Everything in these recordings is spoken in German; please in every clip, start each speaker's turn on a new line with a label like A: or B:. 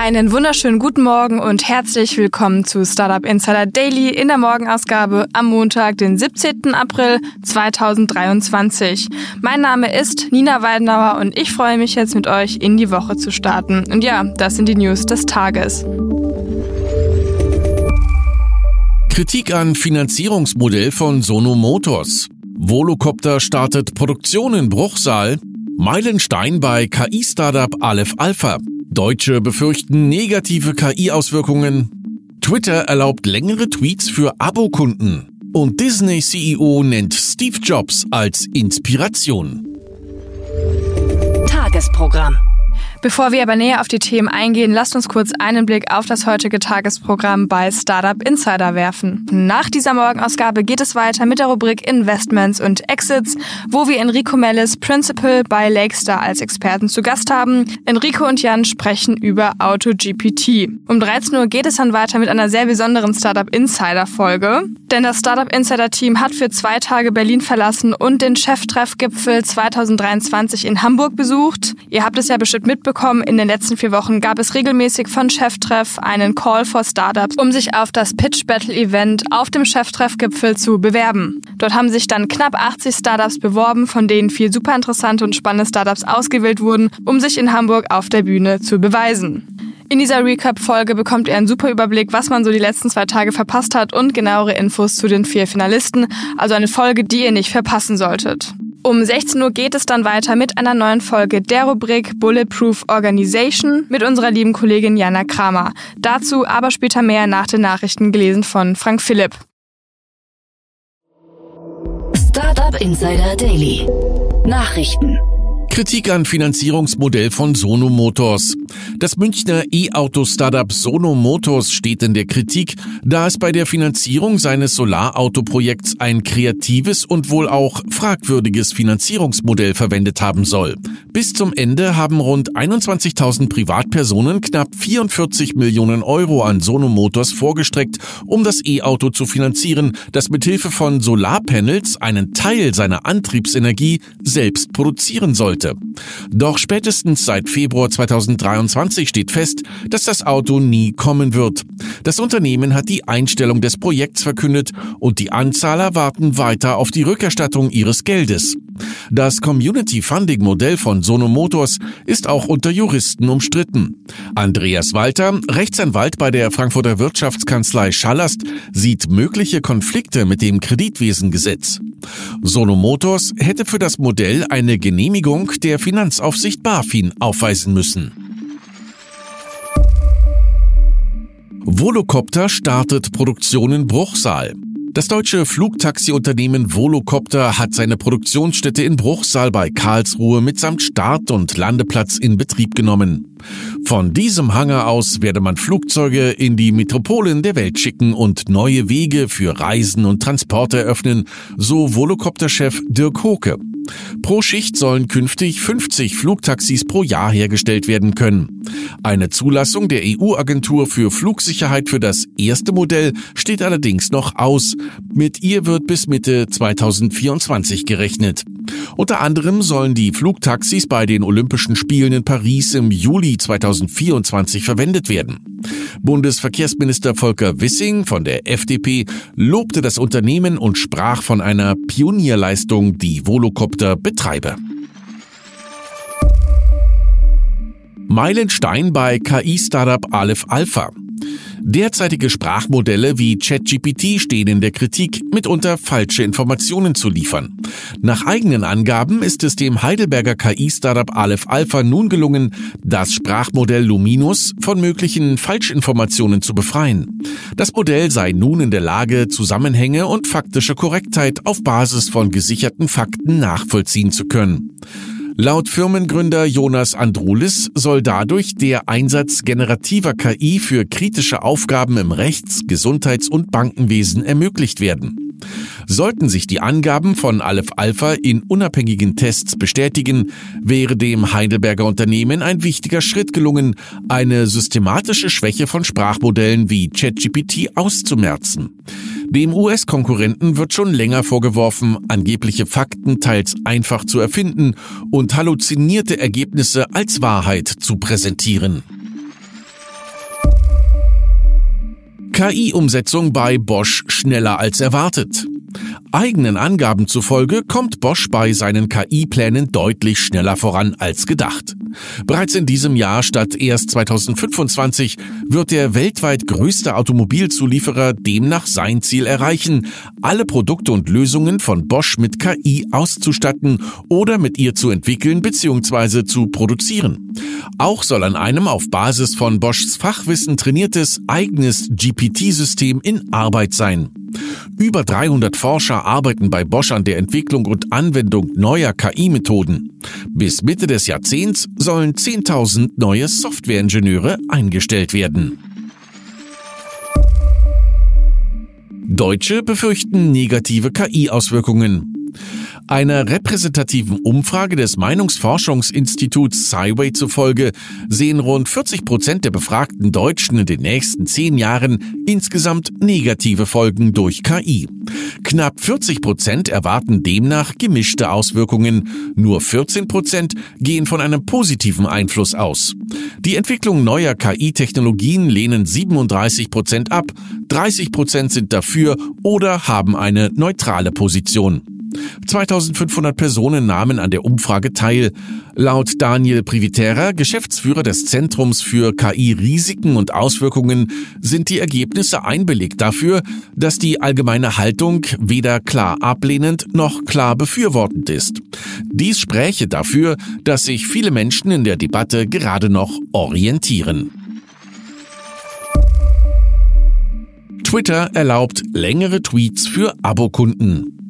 A: Einen wunderschönen guten Morgen und herzlich willkommen zu Startup Insider Daily in der Morgenausgabe am Montag, den 17. April 2023. Mein Name ist Nina Weidenauer und ich freue mich jetzt mit euch in die Woche zu starten. Und ja, das sind die News des Tages.
B: Kritik an Finanzierungsmodell von Sono Motors. Volocopter startet Produktion in Bruchsal. Meilenstein bei KI-Startup Aleph Alpha. Deutsche befürchten negative KI-Auswirkungen. Twitter erlaubt längere Tweets für Abokunden. Und Disney-CEO nennt Steve Jobs als Inspiration.
C: Tagesprogramm.
A: Bevor wir aber näher auf die Themen eingehen, lasst uns kurz einen Blick auf das heutige Tagesprogramm bei Startup Insider werfen. Nach dieser Morgenausgabe geht es weiter mit der Rubrik Investments und Exits, wo wir Enrico Mellis, Principal bei Lakestar als Experten zu Gast haben. Enrico und Jan sprechen über AutoGPT. Um 13 Uhr geht es dann weiter mit einer sehr besonderen Startup Insider Folge, denn das Startup Insider Team hat für zwei Tage Berlin verlassen und den Cheftreffgipfel 2023 in Hamburg besucht. Ihr habt es ja bestimmt mitbekommen, mitbekommen, in den letzten vier Wochen gab es regelmäßig von Cheftreff einen Call for Startups, um sich auf das Pitch Battle Event auf dem Cheftreff-Gipfel zu bewerben. Dort haben sich dann knapp 80 Startups beworben, von denen vier super interessante und spannende Startups ausgewählt wurden, um sich in Hamburg auf der Bühne zu beweisen. In dieser Recap-Folge bekommt ihr einen super Überblick, was man so die letzten zwei Tage verpasst hat und genauere Infos zu den vier Finalisten. Also eine Folge, die ihr nicht verpassen solltet. Um 16 Uhr geht es dann weiter mit einer neuen Folge der Rubrik Bulletproof Organization mit unserer lieben Kollegin Jana Kramer. Dazu aber später mehr nach den Nachrichten gelesen von Frank Philipp.
C: Startup Insider Daily. Nachrichten.
B: Kritik an Finanzierungsmodell von Sono Motors. Das Münchner E-Auto-Startup Sono Motors steht in der Kritik, da es bei der Finanzierung seines Solarautoprojekts ein kreatives und wohl auch fragwürdiges Finanzierungsmodell verwendet haben soll. Bis zum Ende haben rund 21.000 Privatpersonen knapp 44 Millionen Euro an Sono Motors vorgestreckt, um das E-Auto zu finanzieren, das mithilfe von Solarpanels einen Teil seiner Antriebsenergie selbst produzieren sollte sollte. Doch spätestens seit Februar 2023 steht fest, dass das Auto nie kommen wird. Das Unternehmen hat die Einstellung des Projekts verkündet und die Anzahler warten weiter auf die Rückerstattung ihres Geldes. Das Community Funding Modell von Sono Motors ist auch unter Juristen umstritten. Andreas Walter, Rechtsanwalt bei der Frankfurter Wirtschaftskanzlei Schallast, sieht mögliche Konflikte mit dem Kreditwesengesetz. Sono Motors hätte für das Modell eine Genehmigung der Finanzaufsicht BaFin aufweisen müssen. Volocopter startet Produktion in Bruchsal. Das deutsche Flugtaxiunternehmen Volocopter hat seine Produktionsstätte in Bruchsal bei Karlsruhe mitsamt Start- und Landeplatz in Betrieb genommen. Von diesem Hangar aus werde man Flugzeuge in die Metropolen der Welt schicken und neue Wege für Reisen und Transporte eröffnen, so Volocopter-Chef Dirk Hoke. Pro Schicht sollen künftig 50 Flugtaxis pro Jahr hergestellt werden können. Eine Zulassung der EU-Agentur für Flugsicherheit für das erste Modell steht allerdings noch aus. Mit ihr wird bis Mitte 2024 gerechnet. Unter anderem sollen die Flugtaxis bei den Olympischen Spielen in Paris im Juli 2024 verwendet werden. Bundesverkehrsminister Volker Wissing von der FDP lobte das Unternehmen und sprach von einer Pionierleistung, die Volocopter betreibe. Meilenstein bei KI-Startup Aleph Alpha. Derzeitige Sprachmodelle wie ChatGPT stehen in der Kritik, mitunter falsche Informationen zu liefern. Nach eigenen Angaben ist es dem Heidelberger KI-Startup Aleph Alpha nun gelungen, das Sprachmodell Luminus von möglichen Falschinformationen zu befreien. Das Modell sei nun in der Lage, Zusammenhänge und faktische Korrektheit auf Basis von gesicherten Fakten nachvollziehen zu können. Laut Firmengründer Jonas Andrulis soll dadurch der Einsatz generativer KI für kritische Aufgaben im Rechts-, Gesundheits- und Bankenwesen ermöglicht werden. Sollten sich die Angaben von Aleph Alpha in unabhängigen Tests bestätigen, wäre dem Heidelberger Unternehmen ein wichtiger Schritt gelungen, eine systematische Schwäche von Sprachmodellen wie ChatGPT auszumerzen. Dem US-Konkurrenten wird schon länger vorgeworfen, angebliche Fakten teils einfach zu erfinden und halluzinierte Ergebnisse als Wahrheit zu präsentieren. KI-Umsetzung bei Bosch schneller als erwartet. Eigenen Angaben zufolge kommt Bosch bei seinen KI-Plänen deutlich schneller voran als gedacht. Bereits in diesem Jahr statt erst 2025 wird der weltweit größte Automobilzulieferer demnach sein Ziel erreichen, alle Produkte und Lösungen von Bosch mit KI auszustatten oder mit ihr zu entwickeln bzw. zu produzieren. Auch soll an einem auf Basis von Boschs Fachwissen trainiertes eigenes GPT-System in Arbeit sein. Über 300 Forscher arbeiten bei Bosch an der Entwicklung und Anwendung neuer KI-Methoden. Bis Mitte des Jahrzehnts sollen 10.000 neue Softwareingenieure eingestellt werden. Deutsche befürchten negative KI-Auswirkungen. Einer repräsentativen Umfrage des Meinungsforschungsinstituts Cyway zufolge sehen rund 40 Prozent der befragten Deutschen in den nächsten zehn Jahren insgesamt negative Folgen durch KI. Knapp 40 Prozent erwarten demnach gemischte Auswirkungen. Nur 14 Prozent gehen von einem positiven Einfluss aus. Die Entwicklung neuer KI-Technologien lehnen 37 Prozent ab, 30 Prozent sind dafür oder haben eine neutrale Position. 2500 Personen nahmen an der Umfrage teil. Laut Daniel Privitera, Geschäftsführer des Zentrums für KI-Risiken und Auswirkungen, sind die Ergebnisse ein Beleg dafür, dass die allgemeine Haltung weder klar ablehnend noch klar befürwortend ist. Dies spräche dafür, dass sich viele Menschen in der Debatte gerade noch orientieren. Twitter erlaubt längere Tweets für Abokunden.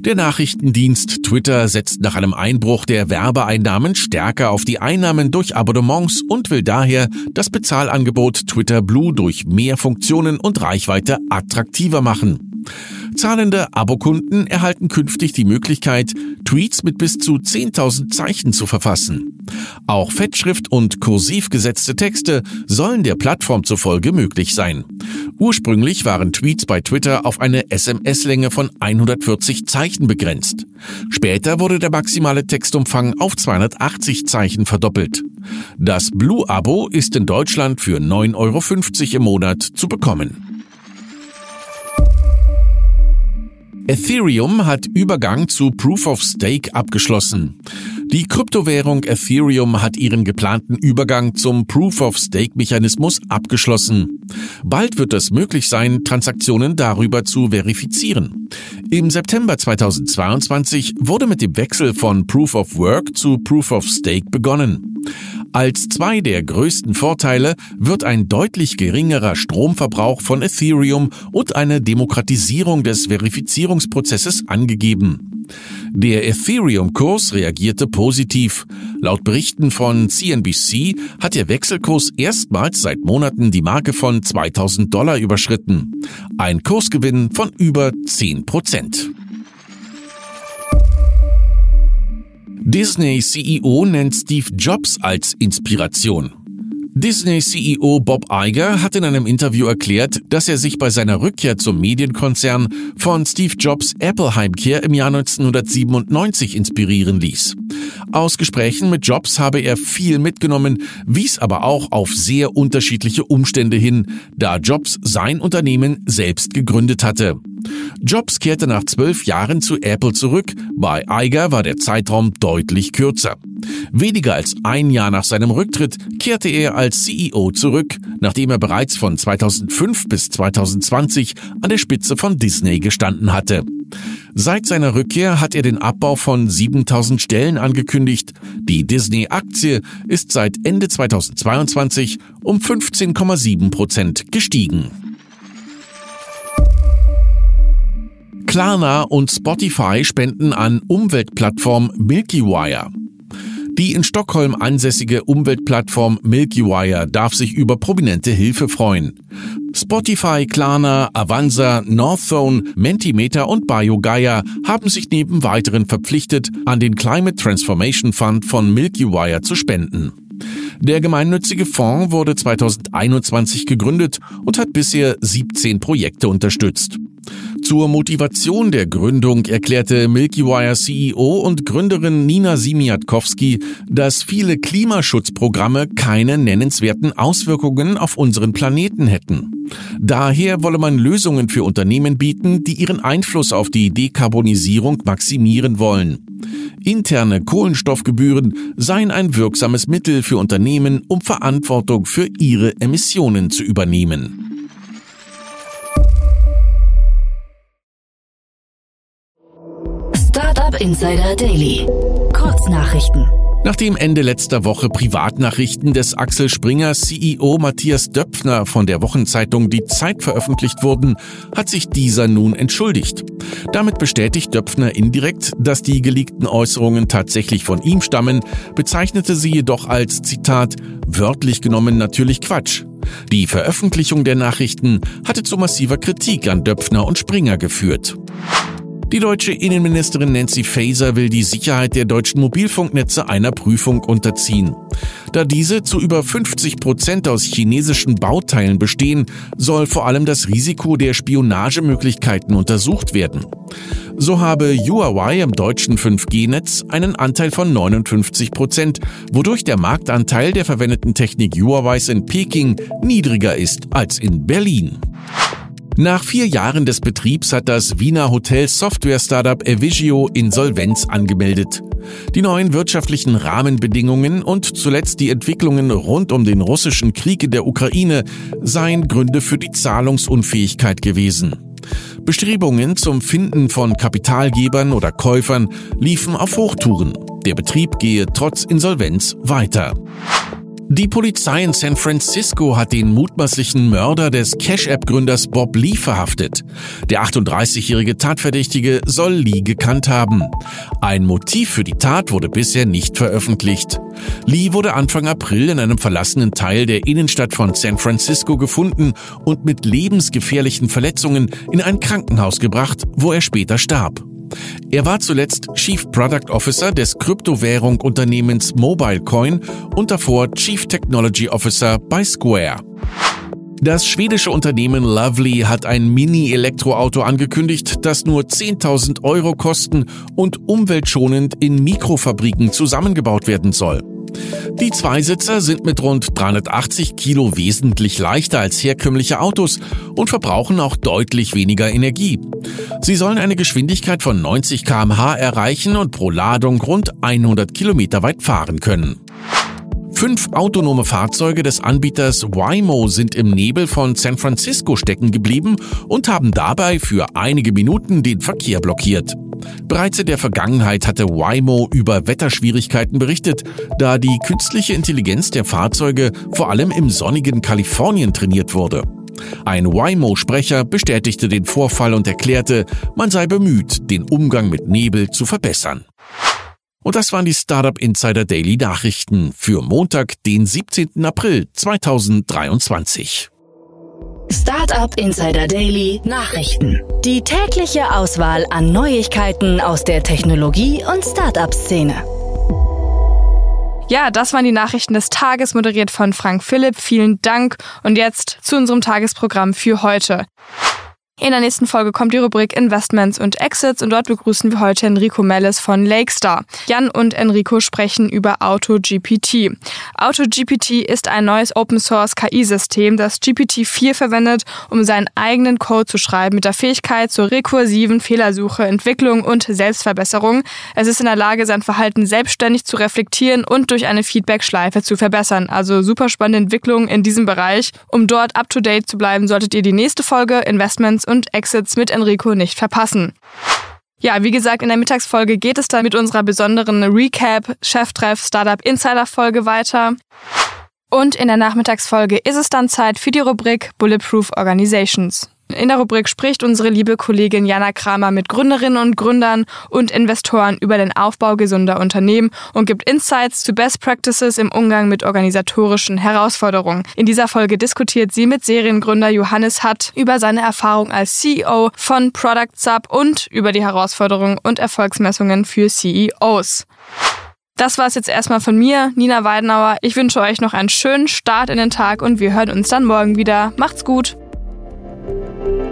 B: Der Nachrichtendienst Twitter setzt nach einem Einbruch der Werbeeinnahmen stärker auf die Einnahmen durch Abonnements und will daher das Bezahlangebot Twitter Blue durch mehr Funktionen und Reichweite attraktiver machen. Zahlende Abokunden erhalten künftig die Möglichkeit, Tweets mit bis zu 10.000 Zeichen zu verfassen. Auch Fettschrift und kursiv gesetzte Texte sollen der Plattform zufolge möglich sein. Ursprünglich waren Tweets bei Twitter auf eine SMS-Länge von 140 Zeichen begrenzt. Später wurde der maximale Textumfang auf 280 Zeichen verdoppelt. Das Blue-Abo ist in Deutschland für 9,50 Euro im Monat zu bekommen. Ethereum hat Übergang zu Proof of Stake abgeschlossen. Die Kryptowährung Ethereum hat ihren geplanten Übergang zum Proof of Stake Mechanismus abgeschlossen. Bald wird es möglich sein, Transaktionen darüber zu verifizieren. Im September 2022 wurde mit dem Wechsel von Proof of Work zu Proof of Stake begonnen. Als zwei der größten Vorteile wird ein deutlich geringerer Stromverbrauch von Ethereum und eine Demokratisierung des Verifizierungsprozesses angegeben. Der Ethereum-Kurs reagierte positiv. Laut Berichten von CNBC hat der Wechselkurs erstmals seit Monaten die Marke von 2000 Dollar überschritten. Ein Kursgewinn von über 10 Prozent. Disney CEO nennt Steve Jobs als Inspiration. Disney CEO Bob Iger hat in einem Interview erklärt, dass er sich bei seiner Rückkehr zum Medienkonzern von Steve Jobs Apple-Heimkehr im Jahr 1997 inspirieren ließ. Aus Gesprächen mit Jobs habe er viel mitgenommen, wies aber auch auf sehr unterschiedliche Umstände hin, da Jobs sein Unternehmen selbst gegründet hatte. Jobs kehrte nach zwölf Jahren zu Apple zurück, bei Iger war der Zeitraum deutlich kürzer. Weniger als ein Jahr nach seinem Rücktritt kehrte er als CEO zurück, nachdem er bereits von 2005 bis 2020 an der Spitze von Disney gestanden hatte. Seit seiner Rückkehr hat er den Abbau von 7000 Stellen angekündigt. Die Disney-Aktie ist seit Ende 2022 um 15,7 Prozent gestiegen. Klarna und Spotify spenden an Umweltplattform Milky Wire. Die in Stockholm ansässige Umweltplattform Milky Wire darf sich über prominente Hilfe freuen. Spotify, Klarna, Avanza, Northzone, Mentimeter und BioGaia haben sich neben weiteren verpflichtet, an den Climate Transformation Fund von Milky Wire zu spenden. Der gemeinnützige Fonds wurde 2021 gegründet und hat bisher 17 Projekte unterstützt. Zur Motivation der Gründung erklärte Milky Wire CEO und Gründerin Nina Simiatkowski, dass viele Klimaschutzprogramme keine nennenswerten Auswirkungen auf unseren Planeten hätten. Daher wolle man Lösungen für Unternehmen bieten, die ihren Einfluss auf die Dekarbonisierung maximieren wollen. Interne Kohlenstoffgebühren seien ein wirksames Mittel für Unternehmen, um Verantwortung für ihre Emissionen zu übernehmen.
C: Startup Insider Daily. Kurznachrichten.
B: Nachdem Ende letzter Woche Privatnachrichten des Axel Springer CEO Matthias Döpfner von der Wochenzeitung Die Zeit veröffentlicht wurden, hat sich dieser nun entschuldigt. Damit bestätigt Döpfner indirekt, dass die geleakten Äußerungen tatsächlich von ihm stammen, bezeichnete sie jedoch als Zitat wörtlich genommen natürlich Quatsch. Die Veröffentlichung der Nachrichten hatte zu massiver Kritik an Döpfner und Springer geführt. Die deutsche Innenministerin Nancy Faeser will die Sicherheit der deutschen Mobilfunknetze einer Prüfung unterziehen. Da diese zu über 50 Prozent aus chinesischen Bauteilen bestehen, soll vor allem das Risiko der Spionagemöglichkeiten untersucht werden. So habe Huawei im deutschen 5G-Netz einen Anteil von 59 Prozent, wodurch der Marktanteil der verwendeten Technik Huaweis in Peking niedriger ist als in Berlin. Nach vier Jahren des Betriebs hat das Wiener Hotel-Software-Startup Evisio Insolvenz angemeldet. Die neuen wirtschaftlichen Rahmenbedingungen und zuletzt die Entwicklungen rund um den russischen Krieg in der Ukraine seien Gründe für die Zahlungsunfähigkeit gewesen. Bestrebungen zum Finden von Kapitalgebern oder Käufern liefen auf Hochtouren. Der Betrieb gehe trotz Insolvenz weiter. Die Polizei in San Francisco hat den mutmaßlichen Mörder des Cash-App-Gründers Bob Lee verhaftet. Der 38-jährige Tatverdächtige soll Lee gekannt haben. Ein Motiv für die Tat wurde bisher nicht veröffentlicht. Lee wurde Anfang April in einem verlassenen Teil der Innenstadt von San Francisco gefunden und mit lebensgefährlichen Verletzungen in ein Krankenhaus gebracht, wo er später starb. Er war zuletzt Chief Product Officer des Kryptowährung-Unternehmens MobileCoin und davor Chief Technology Officer bei Square. Das schwedische Unternehmen Lovely hat ein Mini-Elektroauto angekündigt, das nur 10.000 Euro kosten und umweltschonend in Mikrofabriken zusammengebaut werden soll. Die Zweisitzer sind mit rund 380 Kilo wesentlich leichter als herkömmliche Autos und verbrauchen auch deutlich weniger Energie. Sie sollen eine Geschwindigkeit von 90 kmh erreichen und pro Ladung rund 100 Kilometer weit fahren können. Fünf autonome Fahrzeuge des Anbieters Waymo sind im Nebel von San Francisco stecken geblieben und haben dabei für einige Minuten den Verkehr blockiert. Bereits in der Vergangenheit hatte Waymo über Wetterschwierigkeiten berichtet, da die künstliche Intelligenz der Fahrzeuge vor allem im sonnigen Kalifornien trainiert wurde. Ein Waymo-Sprecher bestätigte den Vorfall und erklärte, man sei bemüht, den Umgang mit Nebel zu verbessern. Und das waren die Startup Insider Daily Nachrichten für Montag, den 17. April 2023.
C: Startup Insider Daily Nachrichten. Die tägliche Auswahl an Neuigkeiten aus der Technologie- und Startup-Szene.
A: Ja, das waren die Nachrichten des Tages, moderiert von Frank Philipp. Vielen Dank. Und jetzt zu unserem Tagesprogramm für heute. In der nächsten Folge kommt die Rubrik Investments und Exits und dort begrüßen wir heute Enrico Mellis von Lakestar. Jan und Enrico sprechen über AutoGPT. AutoGPT ist ein neues Open-Source KI-System, das GPT-4 verwendet, um seinen eigenen Code zu schreiben mit der Fähigkeit zur rekursiven Fehlersuche, Entwicklung und Selbstverbesserung. Es ist in der Lage, sein Verhalten selbstständig zu reflektieren und durch eine Feedback-Schleife zu verbessern. Also super spannende Entwicklung in diesem Bereich. Um dort up-to-date zu bleiben, solltet ihr die nächste Folge Investments und Exits mit Enrico nicht verpassen. Ja, wie gesagt, in der Mittagsfolge geht es dann mit unserer besonderen Recap Cheftreff Startup Insider Folge weiter. Und in der Nachmittagsfolge ist es dann Zeit für die Rubrik Bulletproof Organizations. In der Rubrik spricht unsere liebe Kollegin Jana Kramer mit Gründerinnen und Gründern und Investoren über den Aufbau gesunder Unternehmen und gibt Insights zu Best Practices im Umgang mit organisatorischen Herausforderungen. In dieser Folge diskutiert sie mit Seriengründer Johannes Hatt über seine Erfahrung als CEO von Product Sub und über die Herausforderungen und Erfolgsmessungen für CEOs. Das war es jetzt erstmal von mir, Nina Weidenauer. Ich wünsche euch noch einen schönen Start in den Tag und wir hören uns dann morgen wieder. Macht's gut! thank you